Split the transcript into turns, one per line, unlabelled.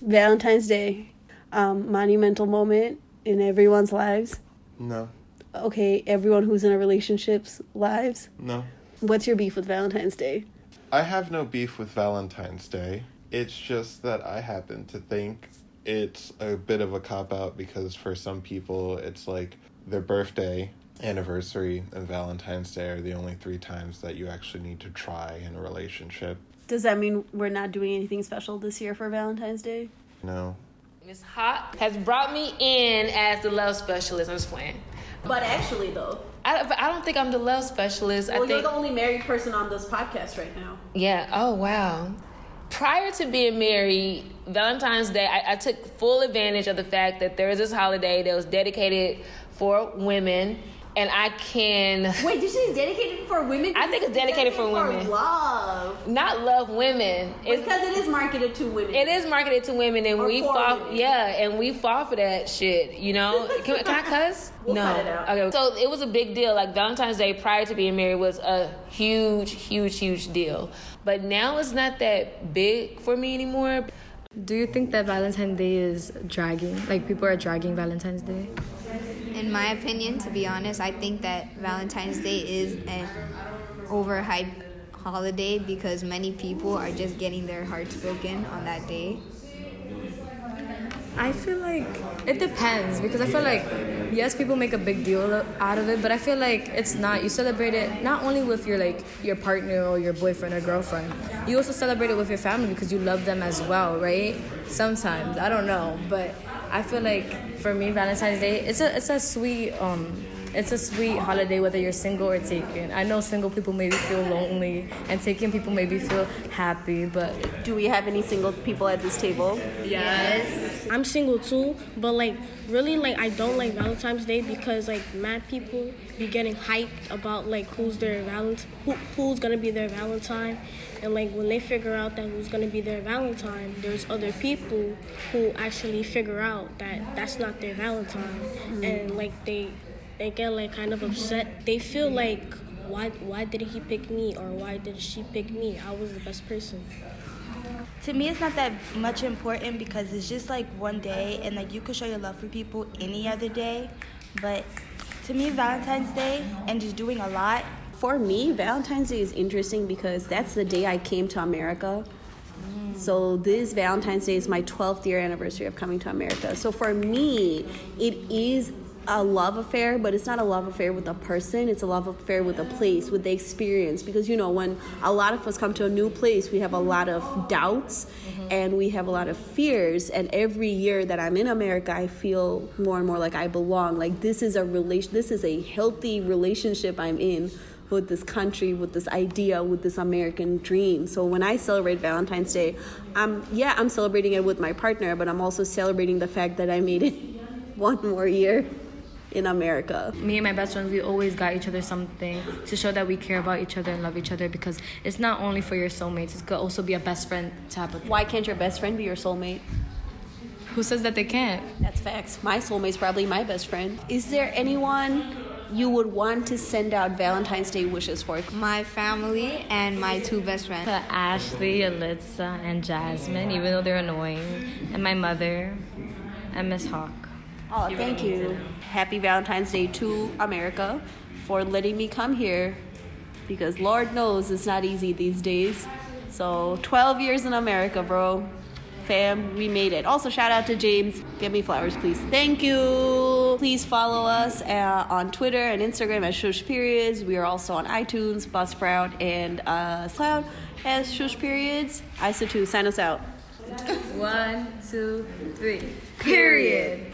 Valentine's Day, um, monumental moment in everyone's lives.
No.
Okay, everyone who's in a relationship's lives.
No.
What's your beef with Valentine's Day?
I have no beef with Valentine's Day. It's just that I happen to think it's a bit of a cop out because for some people it's like their birthday, anniversary, and Valentine's Day are the only three times that you actually need to try in a relationship.
Does that mean we're not doing anything special this year for Valentine's Day?
No.
Miss Hot has brought me in as the love specialist. I'm just playing.
But actually, though,
I, I don't think I'm the love specialist.
well,
I
you're the only married person on this podcast right now.
Yeah. Oh, wow. Prior to being married, Valentine's Day, I, I took full advantage of the fact that there is this holiday that was dedicated for women. And I can
Wait, did she dedicated for women?
I think it's dedicated for women.
love.
not love women. It's,
Because it is marketed to women.
it is marketed to women, and
Or
we
for
fall.
women.
Yeah, and we fall for that shit. You know? Can, can I cuss?
We'll
no.
cut it out.
Okay. So it was a big deal. Like Valentine's Day prior to being married was a huge, huge, huge deal. But now it's not that big for me anymore.
Do you think that Valentine's Day is dragging? Like people are dragging Valentine's Day?
In my opinion, to be honest, I think that Valentine's Day is an overhyped holiday because many people are just getting their hearts broken on that day.
I feel like it depends because I feel like yes, people make a big deal out of it, but I feel like it's not. You celebrate it not only with your like your partner or your boyfriend or girlfriend. You also celebrate it with your family because you love them as well, right? Sometimes I don't know, but I feel like for me, Valentine's Day it's a it's a sweet um it's a sweet holiday whether you're single or taken. I know single people maybe feel lonely and taken people maybe feel happy, but
Do we have any single people at this table? Yes.
I'm single too, but like really like I don't like Valentine's Day because like mad people be getting hyped about like who's their valent who, who's gonna be their Valentine, and like when they figure out that who's gonna be their Valentine, there's other people who actually figure out that that's not their Valentine, mm-hmm. and like they they get like kind of upset. They feel like why why didn't he pick me or why didn't she pick me? I was the best person.
to me it's not that much important because it's just like one day and like you could show your love for people any other day but to me valentine's day and just doing a lot
For me, Valentine's Day is interesting because that's the day I came to America. Mm. So this Valentine's Day is my 12th year anniversary of coming to America. So for me, it is a love affair, but it's not a love affair with a person. It's a love affair with a place, with the experience. Because you know, when a lot of us come to a new place, we have a lot of doubts mm-hmm. and we have a lot of fears. And every year that I'm in America, I feel more and more like I belong. Like this is a relation. This is a healthy relationship I'm in with this country, with this idea, with this American dream. So when I celebrate Valentine's Day, I'm yeah, I'm celebrating it with my partner, but I'm also celebrating the fact that I made it one more year in America.
me and my best friends, we always got each other something to show that we care about each other and love each other because it's not only for your soulmates, it could also be a best friend type of thing.
Why can't your best friend be your soulmate?
Who says that they can't?
That's facts. My soulmate's probably my best friend. Is there anyone you would want to send out Valentine's Day wishes for?
My family and my two best friends.
To Ashley, Alitza, and Jasmine, even though they're annoying, and my mother, and Miss Hawk.
Oh, thank you. Happy Valentine's Day to America for letting me come here because Lord knows it's not easy these days. So, 12 years in America, bro. Fam, we made it. Also, shout out to James. Give me flowers, please. Thank you. Please follow us uh, on Twitter and Instagram at Shush Periods. We are also on iTunes, Buzzsprout, and uh, Cloud as Shush Periods. Aissatou, sign us out.
One, two, three. Period.